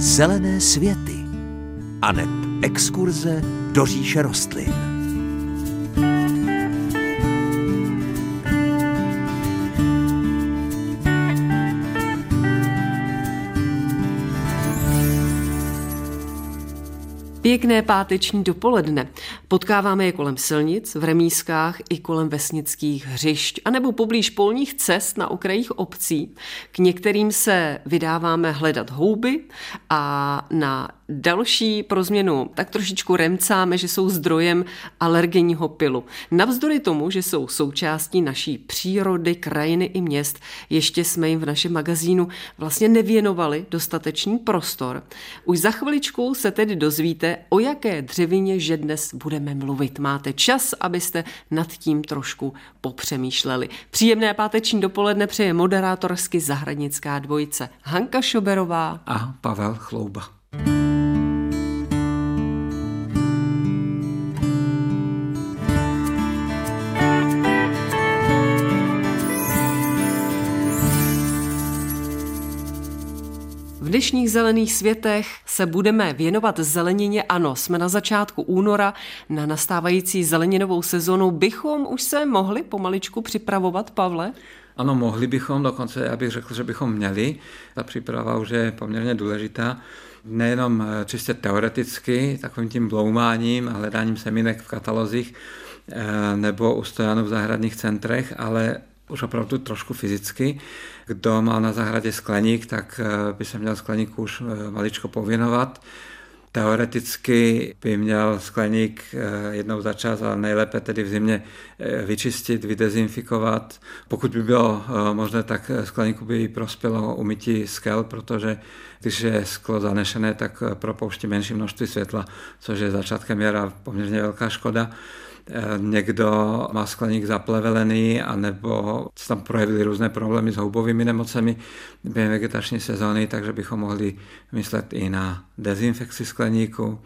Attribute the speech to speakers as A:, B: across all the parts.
A: Zelené světy a neb exkurze do říše rostlin.
B: Pěkné páteční dopoledne. Potkáváme je kolem silnic, v remískách i kolem vesnických hřišť, anebo poblíž polních cest na okrajích obcí. K některým se vydáváme hledat houby a na další pro změnu tak trošičku remcáme, že jsou zdrojem alergenního pilu. Navzdory tomu, že jsou součástí naší přírody, krajiny i měst, ještě jsme jim v našem magazínu vlastně nevěnovali dostatečný prostor. Už za chviličku se tedy dozvíte, o jaké dřevině že dnes budeme mluvit. Máte čas, abyste nad tím trošku popřemýšleli. Příjemné páteční dopoledne přeje moderátorsky zahradnická dvojice Hanka Šoberová
C: a Pavel Chlouba.
B: Dnešních zelených světech se budeme věnovat zelenině. Ano, jsme na začátku února, na nastávající zeleninovou sezonu. Bychom už se mohli pomaličku připravovat, Pavle?
C: Ano, mohli bychom, dokonce já bych řekl, že bychom měli. Ta příprava už je poměrně důležitá. Nejenom eh, čistě teoreticky, takovým tím bloumáním a hledáním semínek v katalozích eh, nebo u stojanů v zahradních centrech, ale už opravdu trošku fyzicky. Kdo má na zahradě skleník, tak eh, by se měl skleníku už eh, maličko pověnovat. Teoreticky by měl skleník eh, jednou za čas, ale nejlépe tedy v zimě vyčistit, vydezinfikovat. Pokud by bylo možné, tak skleníku by prospělo umytí skel, protože když je sklo zanešené, tak propouští menší množství světla, což je začátkem jara poměrně velká škoda. Eh, někdo má skleník zaplevelený, anebo se tam projevily různé problémy s houbovými nemocemi během vegetační sezóny, takže bychom mohli myslet i na dezinfekci skleníku.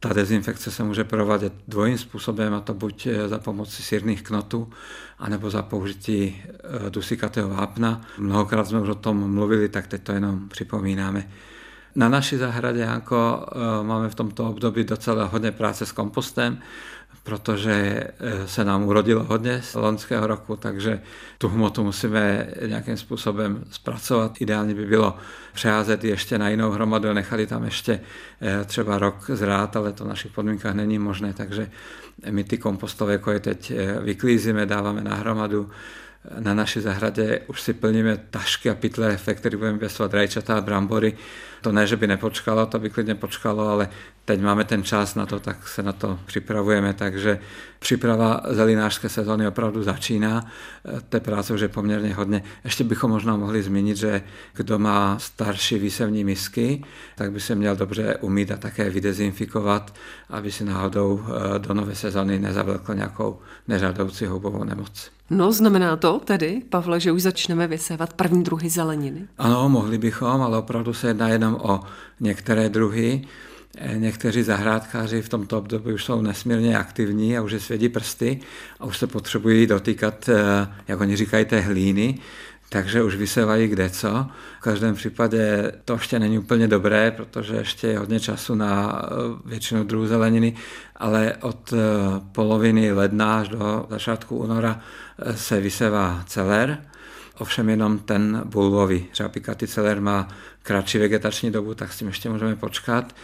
C: Ta dezinfekce se může provádět dvojím způsobem, a to buď eh, za pomoci sírných knotů, anebo za použití eh, dusíkatého vápna. Mnohokrát jsme už o tom mluvili, tak teď to jenom připomínáme. Na naší zahradě jako máme v tomto období docela hodně práce s kompostem protože eh, se nám urodilo hodně z loňského roku, takže tu hmotu musíme nějakým způsobem zpracovat. Ideálně by bylo přeházet ještě na jinou hromadu, nechali tam ještě eh, třeba rok zrát, ale to v našich podmínkách není možné, takže my ty kompostové koje teď eh, vyklízíme, dáváme na hromadu, na naší zahradě už si plníme tašky a pytle, ve kterých budeme pěstovat rajčata a brambory. To ne, že by nepočkalo, to by klidně počkalo, ale teď máme ten čas na to, tak se na to připravujeme, takže příprava zelinářské sezóny opravdu začíná. Té práce už je poměrně hodně. Ještě bychom možná mohli zmínit, že kdo má starší výsevní misky, tak by se měl dobře umít a také vydezinfikovat, aby si náhodou eh, do nové sezóny nezavlekl nějakou nežádoucí houbovou nemoc.
B: No, znamená to tedy, Pavle, že už začneme vysévat první druhy zeleniny?
C: Ano, mohli bychom, ale opravdu se jedná jenom o některé druhy. Eh, někteří zahrádkáři v tomto období už jsou nesmírně aktivní a už je svědí prsty a už se potřebují dotýkat, eh, jak oni říkají, té hlíny, takže už vysevají kde co. V každém případě to ještě není úplně dobré, protože ještě je hodně času na eh, většinu druhů zeleniny, ale od poloviny ledna až do začátku února se vysevá celer, ovšem jenom ten bulvový. Třeba pikatý celer má kratší vegetační dobu, tak s tím ještě můžeme počkat.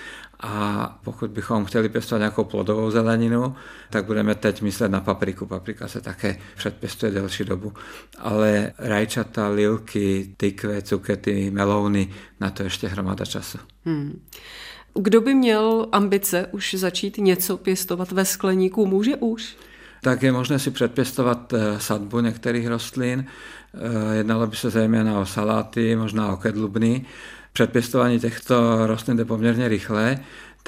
C: A pokud bychom chtěli pěstovat nějakou plodovou zeleninu, tak budeme teď myslet na papriku. Paprika se také předpěstuje delší dobu. Ale rajčata, lilky, tykve, cukety, melouny, na to ještě hromada času. Hmm.
B: Kdo by měl ambice už začít něco pěstovat ve skleníku, může už?
C: Tak je možné si předpěstovat eh, sadbu některých rostlin. Eh, jednalo by se zejména o saláty, možná o kedlubny. Předpěstování těchto rostlin je poměrně rychlé,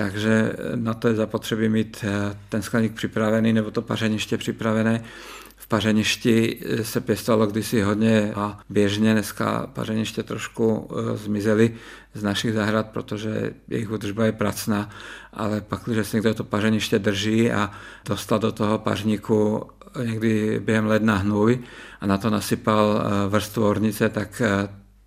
C: takže na to je zapotřebí mít eh, ten skleník připravený nebo to pařeniště připravené. V pařeništi eh, se pěstovalo kdysi hodně a běžně dneska pařeniště trošku eh, zmizely z našich zahrad, protože jejich údržba je pracná, ale pak, když se někdo to pařeniště drží a dostal do toho pařníku někdy během ledna hnůj a na to nasypal vrstvu ornice, tak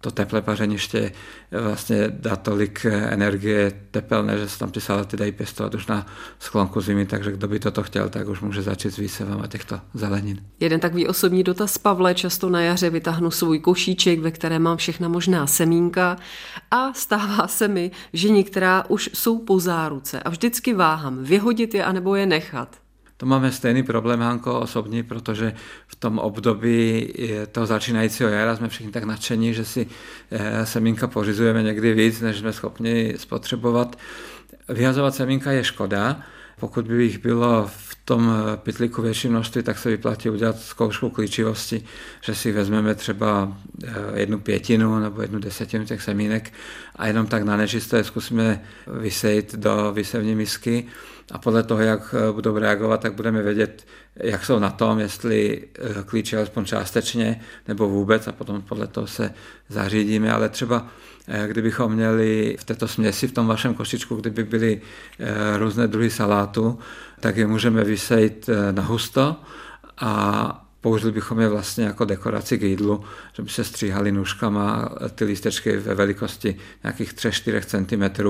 C: to teplé pařeniště vlastně dá tolik energie tepelné, že se tam ty salaty dají pěstovat už na sklonku zimy, takže kdo by toto chtěl, tak už může začít s výsevem těchto zelenin.
B: Jeden takový osobní dotaz Pavle, často na jaře vytáhnu svůj košíček, ve kterém mám všechna možná semínka a stává se mi, že některá už jsou po záruce a vždycky váhám vyhodit je anebo je nechat.
C: To máme stejný problém, Hanko, osobní, protože v tom období toho začínajícího jara jsme všichni tak nadšení, že si eh, semínka pořizujeme někdy víc, než jsme schopni spotřebovat. Vyhazovat semínka je škoda, pokud by jich bylo v tom eh, pytlíku větší množství, tak se vyplatí udělat zkoušku klíčivosti, že si vezmeme třeba eh, jednu pětinu nebo jednu desetinu těch semínek a jenom tak na nečisté zkusíme vysejt do vysevní misky a podle toho, jak eh, budou reagovat, tak budeme vědět, jak jsou na tom, jestli klíčí alespoň částečně nebo vůbec a potom podle toho se zařídíme, ale třeba kdybychom měli v této směsi, v tom vašem košičku, kdyby byly různé druhy salátu, tak je můžeme vysejt eh, na husto a použili bychom je vlastně jako dekoraci k jídlu, že by se stříhali nůžkama ty lístečky ve velikosti nějakých 3-4 cm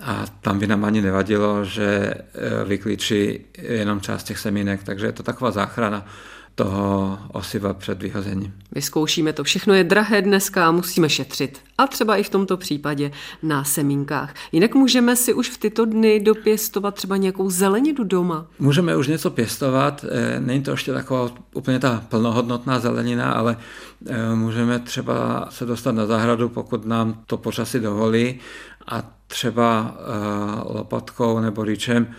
C: a tam by nám ani nevadilo, že eh, vyklíčí jenom část těch semínek, takže je to taková záchrana toho osiva před vyhozením.
B: Vyzkoušíme to. Všechno je drahé dneska a musíme šetřit. A třeba i v tomto případě na semínkách. Jinak můžeme si už v tyto dny dopěstovat třeba nějakou zeleninu doma.
C: Můžeme už něco pěstovat. Eh, není to ještě taková úplně ta plnohodnotná zelenina, ale eh, můžeme třeba se dostat na zahradu, pokud nám to počasí dovolí a třeba eh, lopatkou nebo rýčem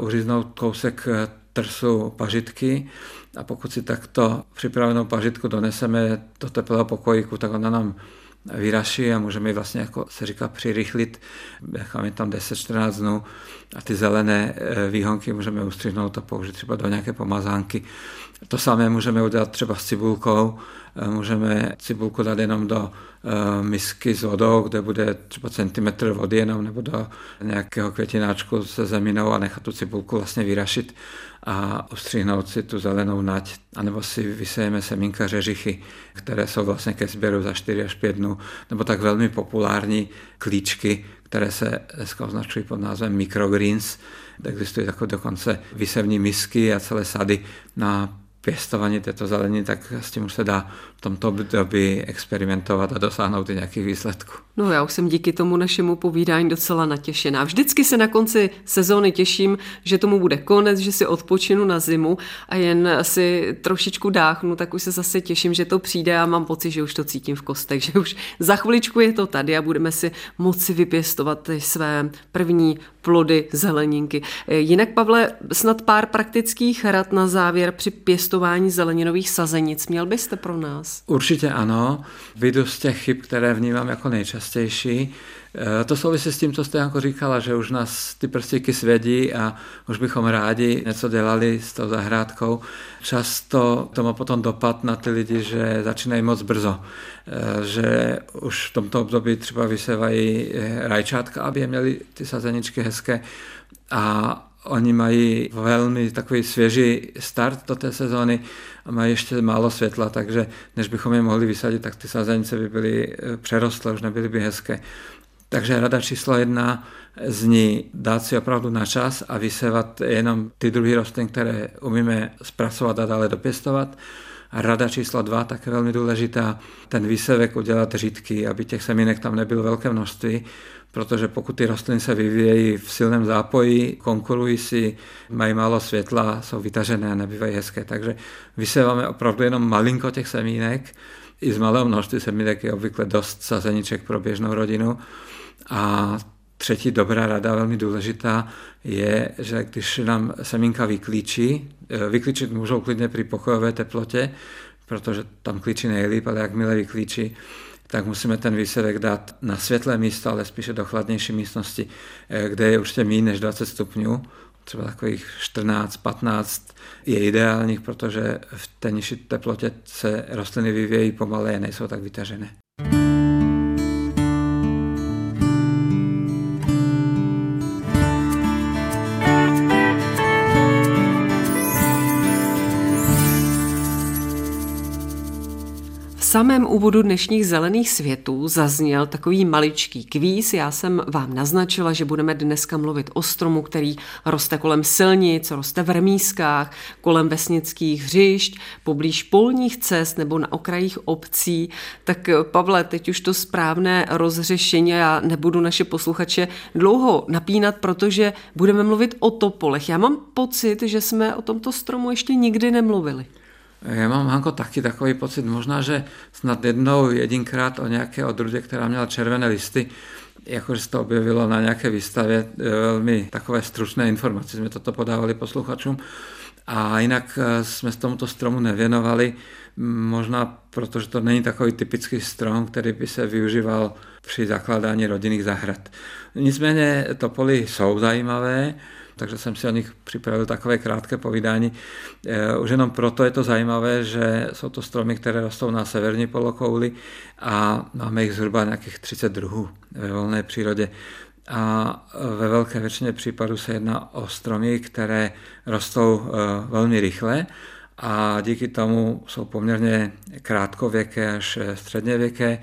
C: uříznout kousek trsu pařitky a pokud si takto připravenou pařitku doneseme do teplého pokojíku, tak ona nám vyraší a můžeme vlastně, jako se říká, přirychlit. Necháme tam 10-14 dnů a ty zelené eh, výhonky můžeme ustřihnout a použít třeba do nějaké pomazánky. To samé můžeme udělat třeba s cibulkou. Eh, můžeme cibulku dát jenom do eh, misky s vodou, kde bude třeba centimetr vody jenom, nebo do nějakého květináčku se zeminou a nechat tu cibulku vlastně vyrašit a ustřihnout si tu zelenou nať, anebo si vysejeme semínka řeřichy, které jsou vlastně ke sběru za 4 až 5 dnů, nebo tak velmi populární klíčky, které se dneska označují pod názvem microgreens. Existují takové dokonce vysevní misky a celé sady na pěstování této zeleniny, tak s tím už se dá v tomto období experimentovat a dosáhnout i nějakých výsledků.
B: No já už jsem díky tomu našemu povídání docela natěšená. Vždycky se na konci sezóny těším, že tomu bude konec, že si odpočinu na zimu a jen si trošičku dáchnu, tak už se zase těším, že to přijde a mám pocit, že už to cítím v kostech, že už za chviličku je to tady a budeme si moci vypěstovat své první plody zeleninky. Jinak, Pavle, snad pár praktických rad na závěr při pěstování zeleninových sazenic měl byste pro nás?
C: Určitě ano. Vyjdu z těch chyb, které vnímám jako nejčastější. E, to souvisí s tím, co jste jako říkala, že už nás ty prstíky svědí a už bychom rádi něco dělali s tou zahrádkou. Často to má potom dopad na ty lidi, že začínají moc brzo. E, že už v tomto období třeba vysevají e, rajčátka, aby je měli ty sazeničky hezké a Oni mají velmi takový svěží start do té sezóny a mají ještě málo světla, takže než bychom je mohli vysadit, tak ty sazenice by byly přerostlé, už nebyly by hezké. Takže rada číslo jedna zní dát si opravdu na čas a vysevat jenom ty druhy rostlin, které umíme zpracovat a dále dopěstovat. A rada číslo dva, také velmi důležitá, ten výsevek udělat řídký, aby těch semínek tam nebylo velké množství, protože pokud ty rostliny se vyvíjejí v silném zápoji, konkurují si, mají málo světla, jsou vytažené a nebývají hezké. Takže vyseváme opravdu jenom malinko těch semínek, i z malého množství semínek je obvykle dost sazeniček pro běžnou rodinu a třetí dobrá rada, velmi důležitá, je, že když nám semínka vyklíčí, eh, vyklíčit můžou klidně při pokojové teplotě, protože tam klíčí nejlíp, ale jakmile vyklíčí, tak musíme ten výsledek dát na světlé místo, ale spíše do chladnější místnosti, eh, kde je určitě méně než 20 stupňů, třeba takových 14-15 je ideálních, protože v té nižší teplotě se rostliny vyvíjejí pomaleji, nejsou tak vytažené.
B: Samém úvodu dnešních zelených světů zazněl takový maličký kvíz. Já jsem vám naznačila, že budeme dneska mluvit o stromu, který roste kolem silnic, roste v remískách, kolem vesnických hřišť, poblíž polních cest nebo na okrajích obcí. Tak Pavle, teď už to správné rozřešení, já nebudu naše posluchače dlouho napínat, protože budeme mluvit o topolech. Já mám pocit, že jsme o tomto stromu ještě nikdy nemluvili.
C: Já mám, Hanko, taky takový pocit, možná, že snad jednou, jedinkrát o nějaké odrůdě, která měla červené listy, jakože se to objevilo na nějaké výstavě, e, velmi takové stručné informace jsme toto podávali posluchačům. A jinak e, jsme s tomuto stromu nevěnovali, možná protože to není takový typický strom, který by se využíval při zakládání rodinných zahrad. Nicméně topoly jsou zajímavé, takže jsem si o nich připravil takové krátké povídání. E, už jenom proto je to zajímavé, že jsou to stromy, které rostou na severní polokouli a máme jich zhruba nějakých 30 druhů ve volné přírodě. A ve velké většině případů se jedná o stromy, které rostou e, velmi rychle a díky tomu jsou poměrně krátkověké až středněvěké. E,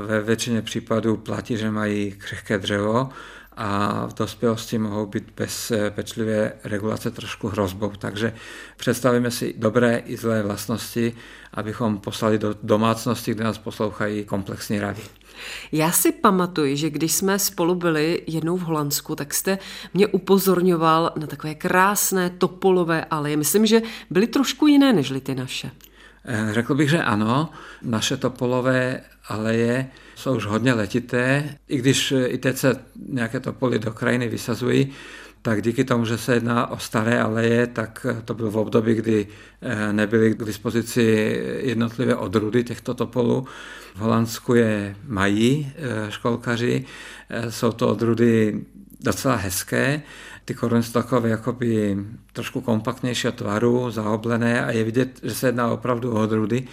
C: ve většině případů platí, že mají křehké dřevo a v dospělosti mohou být bez eh, pečlivé regulace trošku hrozbou. Takže představíme si dobré i zlé vlastnosti, abychom poslali do domácnosti, kde nás poslouchají komplexní rady.
B: Já si pamatuju, že když jsme spolu byli jednou v Holandsku, tak jste mě upozorňoval na takové krásné topolové aleje. Myslím, že byly trošku jiné než ty naše.
C: Eh, řekl bych, že ano. Naše topolové aleje jsou už hodně letité. I když i teď se nějaké topoly do krajiny vysazují, tak díky tomu, že se jedná o staré aleje, tak to bylo v období, kdy eh, nebyly k dispozici jednotlivé odrůdy těchto topolů. V Holandsku je mají eh, školkaři, jsou to odrůdy docela hezké, ty koruny jsou takové jakoby trošku kompaktnějšího tvaru, zaoblené a je vidět, že se jedná opravdu o odrůdy,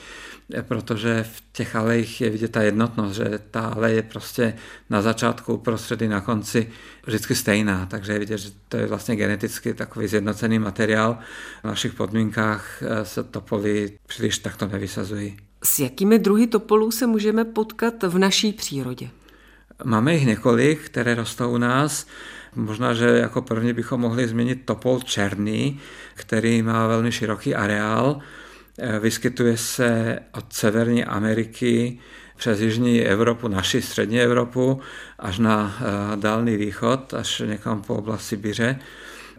C: protože v těch alejích je vidět ta jednotnost, že ta alej je prostě na začátku, uprostřed na konci vždycky stejná, takže je vidět, že to je vlastně geneticky takový zjednocený materiál. V našich podmínkách eh, se topoly příliš takto nevysazují.
B: S jakými druhy topolů se můžeme potkat v naší přírodě?
C: Máme jich několik, které rostou u nás. Možná, že jako první bychom mohli změnit topol černý, který má velmi široký areál. Eh, vyskytuje se od Severní Ameriky přes Jižní Evropu, naši střední Evropu, až na eh, Dálný východ, až někam po oblast Sibiře.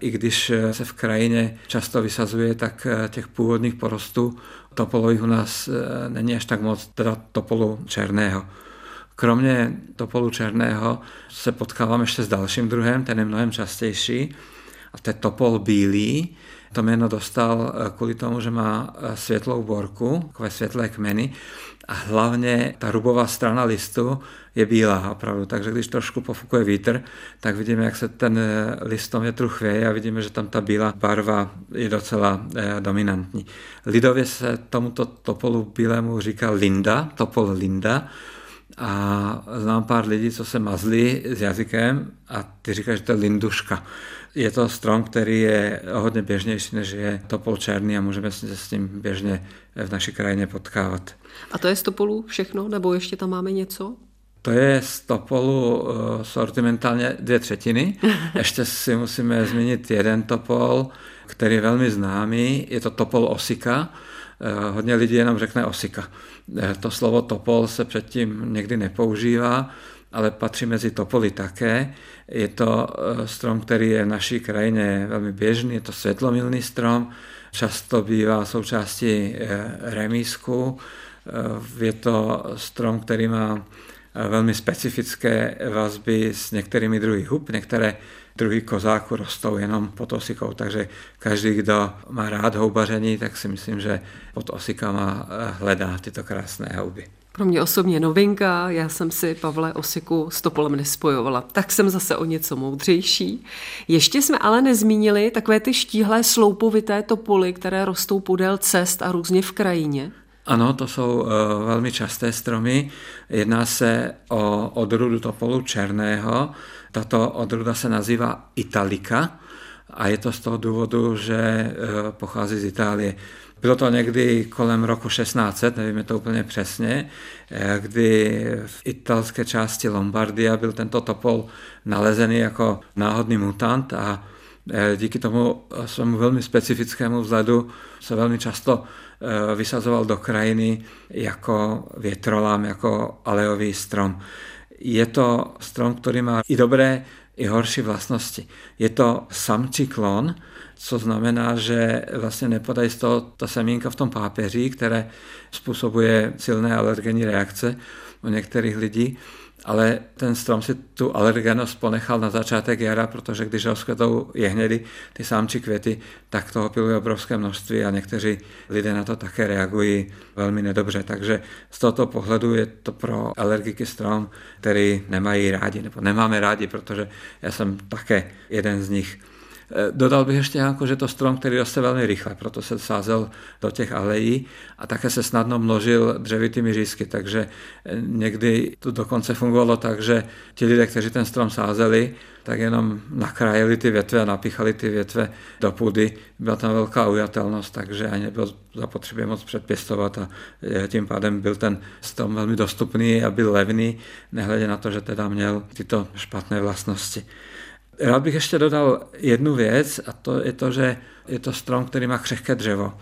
C: I když eh, se v krajině často vysazuje, tak těch původních porostů topolových u nás není až tak moc, teda topolu černého. Kromě topolu černého se potkávám ještě s dalším druhem, ten je mnohem častější, a to je topol bílý. To jméno dostal eh, kvůli tomu, že má eh, světlou borku, takové světlé kmeny a hlavně ta rubová strana listu je bílá opravdu, takže když trošku pofukuje vítr, tak vidíme, jak se ten eh, listom větru chvěje a vidíme, že tam ta bílá barva je docela dominantní. Lidově se tomuto topolu bílému říká linda, topol linda, a znám pár lidí, co se mazli s jazykem a ty říkají, že to je linduška. Je to strom, který je hodně běžnější, než je topol černý a můžeme se s tím běžně v naší krajině potkávat.
B: A to je z topolu všechno, nebo ještě tam máme něco?
C: To je z topolu eh, sortimentálně dvě třetiny. Ještě si musíme zmínit jeden topol, který je velmi známý. Je to topol osika hodně lidí jenom řekne osika. Eh, to slovo topol se předtím někdy nepoužívá, ale patří mezi topoly také. Je to eh, strom, který je v naší krajině velmi běžný, je to světlomilný strom, často bývá součástí remísku. Je to strom, který má velmi specifické vazby s některými druhy hub. Některé druhy kozáku rostou jenom pod osikou, takže každý, kdo má rád houbaření, tak si myslím, že pod osikama eh, hledá tyto krásné houby.
B: Pro mě osobně novinka, já jsem si Pavle Osiku s Topolem nespojovala, tak jsem zase o něco moudřejší. Ještě jsme ale nezmínili takové ty štíhlé sloupovité topoly, které rostou podél cest a různě v krajině.
C: Ano, to jsou uh, velmi časté stromy. Jedná se o odrůdu topolu černého. Tato odrůda se nazývá Italika a je to z toho důvodu, že pochází z Itálie. Bylo to někdy kolem roku 1600, nevíme to úplně přesně, kdy v italské části Lombardia byl tento topol nalezený jako náhodný mutant a díky tomu svému velmi specifickému vzhledu se velmi často Eh, vysazoval do krajiny jako větrolám, jako alejový strom. Je to strom, který má i dobré, i horší vlastnosti. Je to samčí klon, co znamená, že vlastně nepodají z toho ta semínka v tom pápeří, které způsobuje silné alergenní reakce u některých lidí ale ten strom si tu alergenost ponechal na začátek jara, protože když rozkvetou jehnědy, ty sámčí květy, tak toho piluje obrovské množství a někteří lidé na to také reagují velmi nedobře. Takže z tohoto pohledu je to pro alergiky strom, který nemají rádi, nebo nemáme rádi, protože já jsem také jeden z nich. Eh, dodal bych ještě, jako, že to strom, který roste velmi rychle, proto se sázel do těch alejí a také se snadno množil dřevitými řízky, takže eh, někdy to dokonce fungovalo tak, že ti lidé, kteří ten strom sázeli, tak jenom nakrájeli ty větve a napichali ty větve do půdy. Byla tam velká ujatelnost, takže ani nebylo zapotřebí moc předpěstovat a eh, tím pádem byl ten strom velmi dostupný a byl levný, nehledě na to, že teda měl tyto špatné vlastnosti. Rád bych ještě dodal jednu věc a to je to, že je to strom, který má křehké dřevo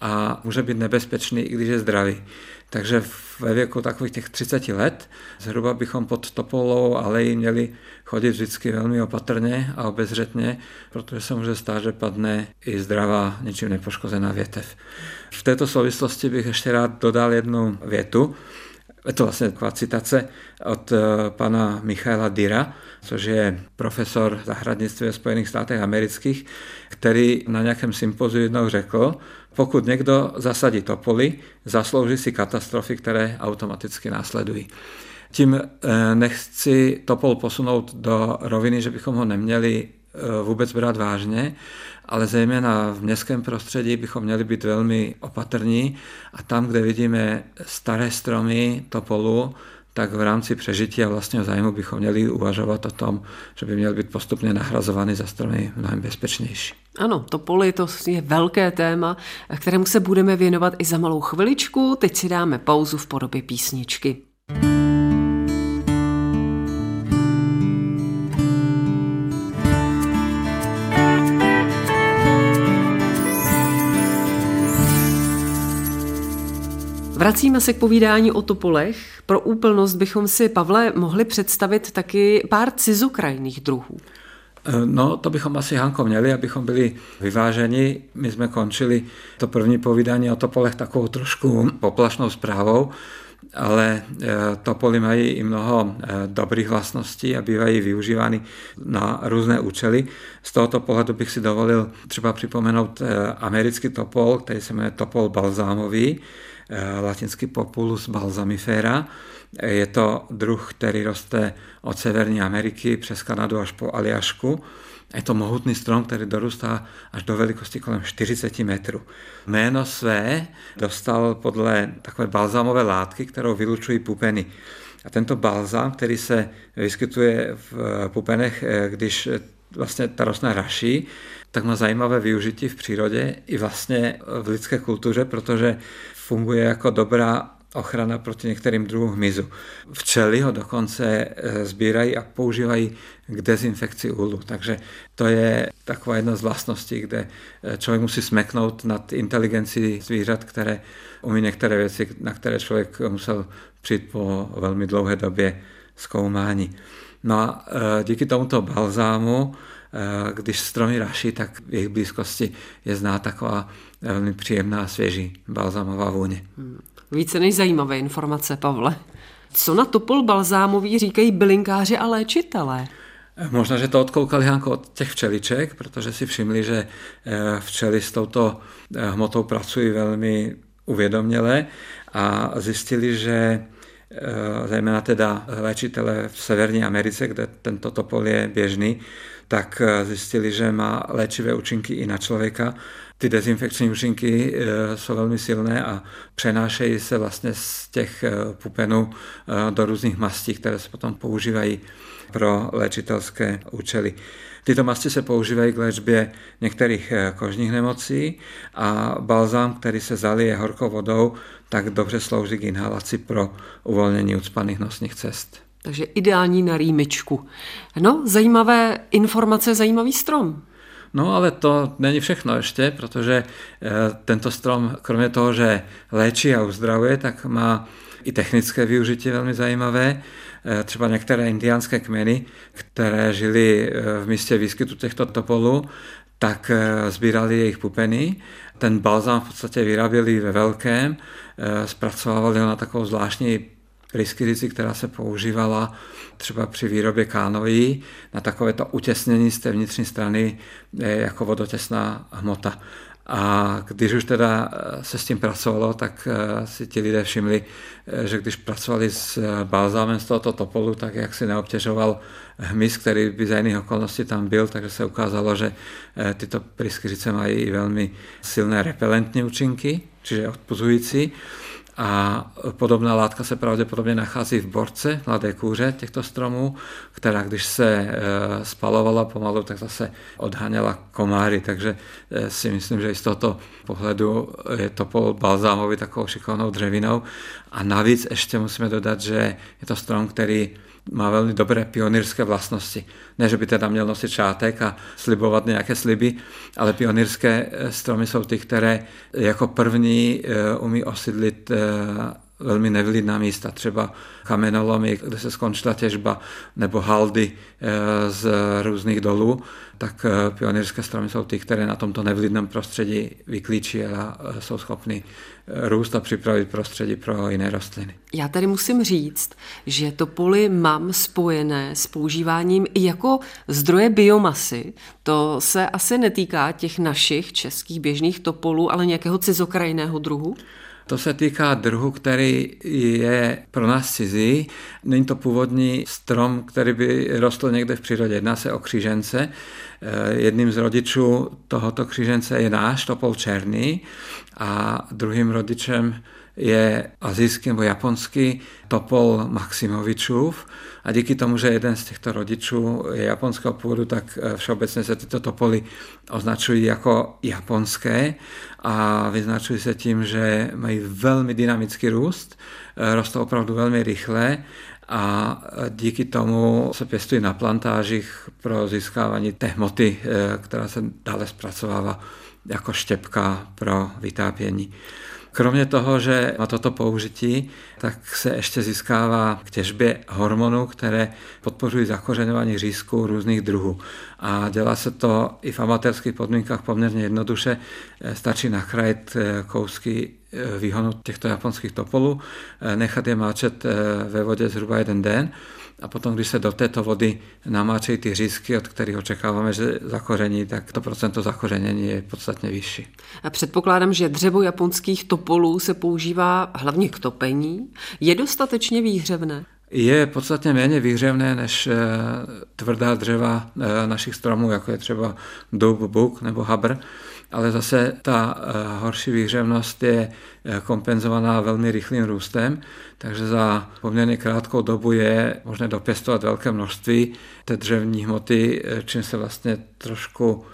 C: a může být nebezpečný, i když je zdravý. Takže ve věku takových těch 30 let zhruba bychom pod topolou alejí měli chodit vždycky velmi opatrně a obezřetně, protože se může stát, že padne i zdravá, ničím nepoškozená větev. V této souvislosti bych ještě rád dodal jednu větu. Je to vlastně taková citace od eh, pana Michaela Dira, což je profesor zahradnictví ve Spojených státech amerických, který na nějakém sympoziu jednou řekl, pokud někdo zasadí topoly, zaslouží si katastrofy, které automaticky následují. Tím eh, nechci topol posunout do roviny, že bychom ho neměli vůbec brát vážně, ale zejména v městském prostředí bychom měli být velmi opatrní a tam, kde vidíme staré stromy topolu, tak v rámci přežití a vlastního zájmu bychom měli uvažovat o tom, že by měl být postupně nahrazovány za stromy mnohem bezpečnější.
B: Ano, to poli to je velké téma, kterému se budeme věnovat i za malou chviličku. Teď si dáme pauzu v podobě písničky. Vracíme se k povídání o topolech. Pro úplnost bychom si, Pavle, mohli představit taky pár cizokrajných druhů.
C: Eh, no, to bychom asi, Hanko, měli, abychom byli vyváženi. My jsme končili to první povídání o topolech takovou trošku poplašnou zprávou, ale eh, topoly mají i mnoho eh, dobrých vlastností a bývají využívány na různé účely. Z tohoto pohledu bych si dovolil třeba připomenout americký topol, který se jmenuje topol balzámový, latinsky Populus balsamifera. Je to druh, který roste od Severní Ameriky přes Kanadu až po Aljašku. Je to mohutný strom, který dorůstá až do velikosti kolem 40 metrů. Jméno své dostal podle takové balzámové látky, kterou vylučují pupeny. A tento balzám, který se vyskytuje v pupenech, eh, když vlastně ta rostlina raší, tak má zajímavé využití v přírodě i vlastně v lidské kultuře, protože funguje jako dobrá ochrana proti některým druhům hmyzu. Včely ho dokonce eh, sbírají a používají k dezinfekci úlu. Takže to je taková jedna z vlastností, kde eh, člověk musí smeknout nad inteligencí zvířat, které umí některé věci, na které člověk musel přijít po velmi dlouhé době zkoumání. No a eh, díky tomuto balzámu když stromy raší, tak v jejich blízkosti je zná taková velmi příjemná svěží balzamová vůně. Hmm.
B: Více než zajímavé informace, Pavle. Co na topol balzámový říkají bylinkáři a léčitelé?
C: Eh, možná, že to odkoukali Hanko od těch včeliček, protože si všimli, že eh, včely s touto hmotou pracují velmi uvědoměle a zjistili, že zejména teda léčitele v Severní Americe, kde tento topol je běžný, tak zjistili, že má léčivé účinky i na člověka. Ty dezinfekční účinky jsou velmi silné a přenášejí se vlastně z těch pupenů do různých mastí, které se potom používají pro léčitelské účely. Tyto masti se používají k léčbě některých eh, kožních nemocí a balzám, který se zalije horkou vodou, tak dobře slouží k inhalaci pro uvolnění ucpaných nosních cest.
B: Takže ideální na rýmičku. No, zajímavé informace, zajímavý strom.
C: No ale to není všechno ještě, protože eh, tento strom, kromě toho, že léčí a uzdravuje, tak má i technické využití velmi zajímavé. Eh, třeba některé indiánské kmeny, které žili eh, v místě výskytu těchto topolů, tak sbírali jejich pupeny. Ten balzám v podstatě vyráběli ve velkém, zpracovávali ho na takovou zvláštní pryskyrici, která se používala třeba při výrobě kánoí na takovéto utěsnění z té vnitřní strany jako vodotěsná hmota. A když už teda eh, se s tím pracovalo, tak eh, si ti lidé všimli, eh, že když pracovali s balzámem z tohoto topolu, tak jak si neobtěžoval hmyz, který by za jiných okolností tam byl, takže se ukázalo, že tyto pryskyřice mají velmi silné repelentní účinky, čiže odpuzující. A podobná látka se pravděpodobně nachází v borce mladé kůře těchto stromů, která když se e, spalovala pomalu, tak zase odháněla komáry. Takže e, si myslím, že i z tohoto pohledu je to pol balzámový takovou šikovnou dřevinou. A navíc ještě musíme dodat, že je to strom, který má velmi dobré pionýrské vlastnosti. Ne, že by teda měl nosit šátek a slibovat nějaké sliby, ale pionýrské eh, stromy jsou ty, které jako první eh, umí osidlit eh, velmi nevlidná místa, třeba kamenolomy, kde se skončila těžba, nebo haldy z různých dolů, tak pionýrské stromy jsou ty, které na tomto nevlidném prostředí vyklíčí a jsou schopny růst a připravit prostředí pro jiné rostliny.
B: Já tady musím říct, že topoly mám spojené s používáním i jako zdroje biomasy. To se asi netýká těch našich českých běžných topolů, ale nějakého cizokrajného druhu?
C: To se týká druhu, který je pro nás cizí. Není to původní strom, který by rostl někde v přírodě. Jedná se o křížence. Eh, jedním z rodičů tohoto křížence je náš topol černý a druhým rodičem je azijský nebo japonský topol Maximovičův a díky tomu, že jeden z těchto rodičů je japonského původu, tak eh, všeobecně se tyto topoly označují jako japonské a vyznačují se tím, že mají velmi dynamický růst, eh, rostou opravdu velmi rychle a díky tomu se pěstují na plantážích pro získávání té hmoty, eh, která se dále zpracovává jako štěpka pro vytápění. Kromě toho, že má toto použití, tak se ještě získává k těžbě hormonů, které podporují zakořeňování řízků různých druhů. A dělá se to i v amatérských podmínkách poměrně jednoduše. Stačí nachrajit eh, kousky eh, výhonu těchto japonských topolů, eh, nechat je máčet ve vodě zhruba jeden den a potom, když se do této vody namáčejí ty řízky, od kterých očekáváme, že zakoření, tak to procento zakořenění je podstatně vyšší.
B: A předpokládám, že dřevo japonských topolů se používá hlavně k topení. Je dostatečně výhřevné?
C: Je podstatně méně výhřevné než eh, tvrdá dřeva eh, našich stromů, jako je třeba dub, buk nebo habr ale zase ta eh, horší výhřevnost je eh, kompenzovaná velmi rychlým růstem, takže za poměrně krátkou dobu je možné dopěstovat velké množství té dřevní hmoty, eh, čím se vlastně trošku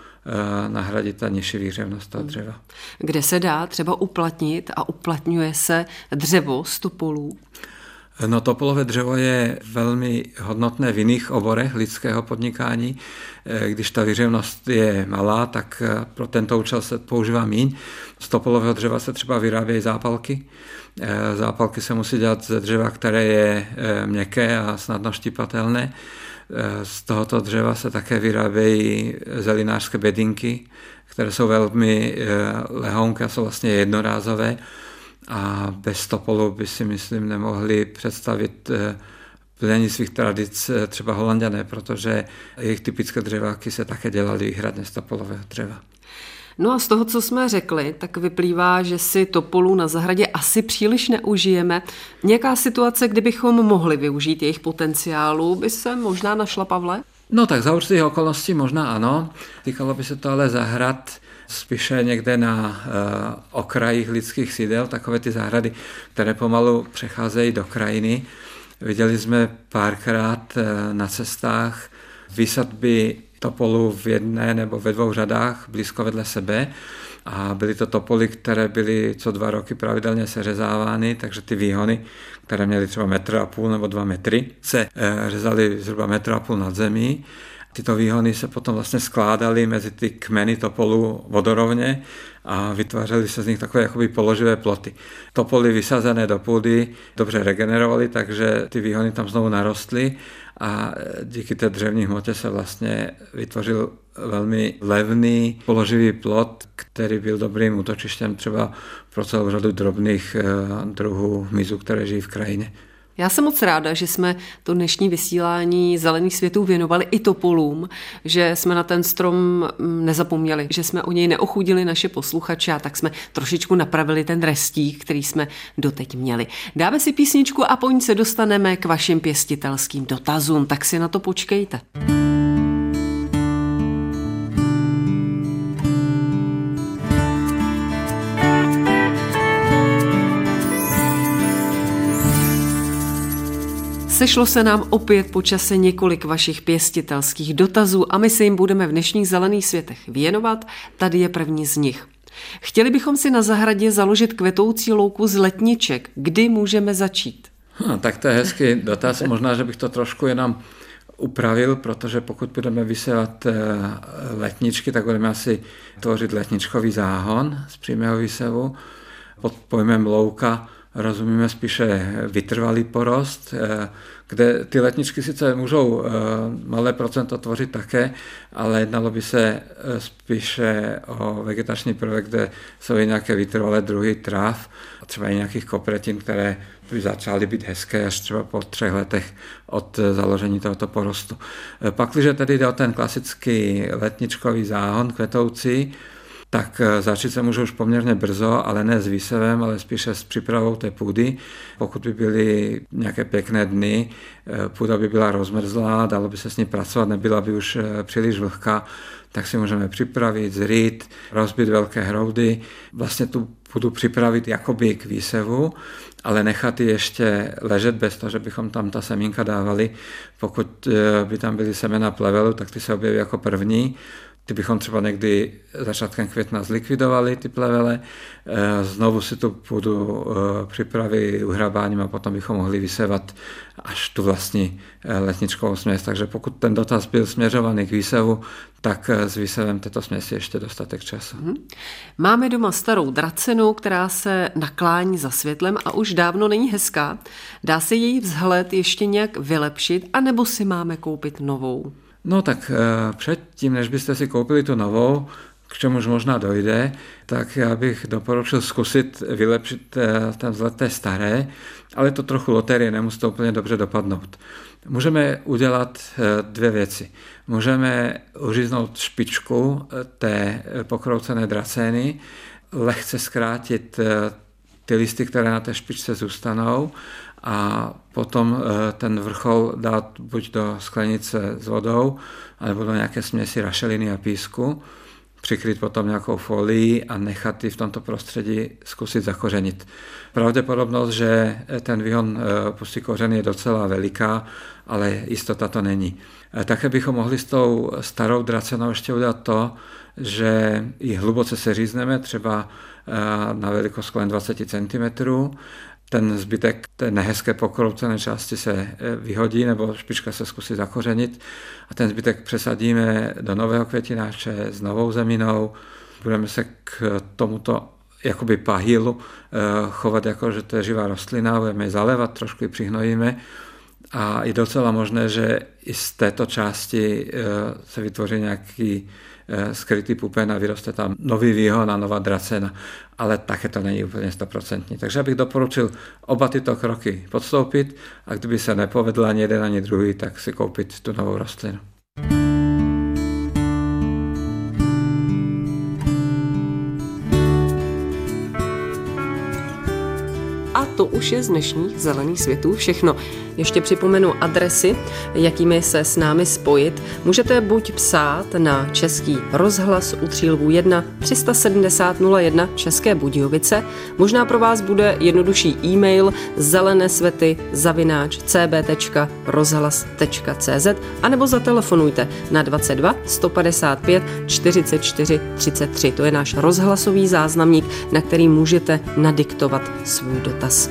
C: nahradit ta nižší výhřevnost toho dřeva.
B: Kde se dá třeba uplatnit a uplatňuje se dřevo z topolů?
C: No topolové dřevo je velmi hodnotné v jiných oborech lidského podnikání. Eh, když ta výřevnost je malá, tak eh, pro tento účel se používá míň. Z topolového dřeva se třeba vyrábějí zápalky. Eh, zápalky se musí dělat ze dřeva, které je měkké a snadno štípatelné. Z tohoto dřeva se také vyrábějí zelinářské bedinky, které jsou velmi lehonké a jsou vlastně jednorázové a bez Topolu by si myslím nemohli představit eh, plnění svých tradic eh, třeba holanděné, protože jejich typické dřeváky se také dělaly výhradně z topolového dřeva.
B: No a z toho, co jsme řekli, tak vyplývá, že si topolů na zahradě asi příliš neužijeme. Nějaká situace, kdybychom mohli využít jejich potenciálu, by se možná našla, Pavle?
C: No tak za určitých okolností možná ano. Týkalo by se to ale zahrad spíše někde na uh, okrajích lidských sídel, takové ty zahrady, které pomalu přecházejí do krajiny. Viděli jsme párkrát uh, na cestách výsadby topolů v jedné nebo ve dvou řadách blízko vedle sebe a byly to topoly, které byly co dva roky pravidelně seřezávány, takže ty výhony, které měly třeba metr a půl nebo dva metry, se eh, řezaly zhruba metr a půl nad zemí. Tyto výhony se potom vlastně skládaly mezi ty kmeny topolů vodorovně a vytvářely se z nich takové jakoby položivé ploty. Topoly vysazené do půdy dobře regenerovaly, takže ty výhony tam znovu narostly a díky té dřevní hmotě se vlastně vytvořil velmi levný položivý plot, který byl dobrým útočištěm třeba pro celou řadu drobných eh, druhů hmyzu, které žijí v krajině.
B: Já jsem moc ráda, že jsme to dnešní vysílání zelených světů věnovali i topolům, že jsme na ten strom mm, nezapomněli, že jsme o něj neochudili naše posluchače a tak jsme trošičku napravili ten restík, který jsme doteď měli. Dáme si písničku a po ní se dostaneme k vašim pěstitelským dotazům, tak si na to počkejte. Sešlo se nám opět po čase několik vašich pěstitelských dotazů a my se jim budeme v dnešních zelených světech věnovat. Tady je první z nich. Chtěli bychom si na zahradě založit kvetoucí louku z letniček. Kdy můžeme začít?
C: Hm, tak to je hezký dotaz. Možná, že bych to trošku jenom upravil, protože pokud budeme vysevat eh, letničky, tak budeme asi tvořit letničkový záhon z přímého výsevu. Pod pojmem louka rozumíme spíše vytrvalý porost, eh, kde ty letničky sice můžou eh, malé procento tvořit také, ale jednalo by se eh, spíše o vegetační prvek, kde jsou i nějaké vytrvalé druhy tráv a třeba i nějakých kopretin, které by začaly být hezké až třeba po třech letech od založení tohoto porostu. Pak, když tedy jde o ten klasický letničkový záhon kvetoucí, tak eh, začít se může už poměrně brzo, ale ne s výsevem, ale spíše s přípravou té půdy. Pokud by byly nějaké pěkné dny, eh, půda by byla rozmrzlá, dalo by se s ní pracovat, nebyla by už eh, příliš vlhká, tak si můžeme připravit, zrýt, rozbít velké hroudy, vlastně tu půdu připravit jakoby k výsevu, ale nechat ji ještě ležet bez toho, že bychom tam ta semínka dávali. Pokud by tam byly semena plevelu, tak ty se objeví jako první ty bychom třeba někdy začátkem května zlikvidovali ty plevele, eh, znovu si tu půdu eh, připraví uhrabáním a potom bychom mohli vysevat až tu vlastní eh, letničkovou směs. Takže pokud ten dotaz byl směřovaný k výsevu, tak s výsevem této směsi ještě dostatek času. Mhm.
B: Máme doma starou dracenu, která se naklání za světlem a už dávno není hezká. Dá se její vzhled ještě nějak vylepšit, anebo si máme koupit novou?
C: No tak eh, předtím, než byste si koupili tu novou, k čemuž možná dojde, tak já bych doporučil zkusit vylepšit eh, ten vzhled té staré, ale to trochu loterie, nemusí to úplně dobře dopadnout. Můžeme udělat eh, dvě věci. Můžeme uříznout špičku té pokroucené dracény, lehce zkrátit ty listy, které na té špičce zůstanou a potom eh, ten vrchol dát buď do sklenice s vodou, alebo do nějaké směsi rašeliny a písku, přikryt potom nějakou folií a nechat ji v tomto prostředí zkusit zakořenit. Pravděpodobnost, že ten výhon eh, pustí kořen je docela veliká, ale jistota to není. Eh, také bychom mohli s tou starou dracenou ještě udělat to, že ji hluboce seřízneme, třeba na velikost kolem 20 cm ten zbytek té nehezké pokroucené části se eh, vyhodí nebo špička se zkusí zakořenit a ten zbytek přesadíme do nového květináče s novou zeminou. Budeme se k tomuto jakoby pahilu eh, chovat jako, že to je živá rostlina, budeme ji zalévat, trošku ji přihnojíme a je docela možné, že i z této části eh, se vytvoří nějaký skrytý pupen a vyroste tam nový výhon a nová dracena, ale také to není úplně stoprocentní. Takže bych doporučil oba tyto kroky podstoupit a kdyby se nepovedl ani jeden, ani druhý, tak si koupit tu novou rostlinu.
B: A to už je z dnešních zelených světů všechno. Ještě připomenu adresy, jakými se s námi spojit. Můžete buď psát na Český rozhlas u Třílvů 1 370 01 České Budějovice, možná pro vás bude jednodušší e-mail zelené svety zavináč cb.rozhlas.cz anebo zatelefonujte na 22 155 44 33. To je náš rozhlasový záznamník, na který můžete nadiktovat svůj dotaz.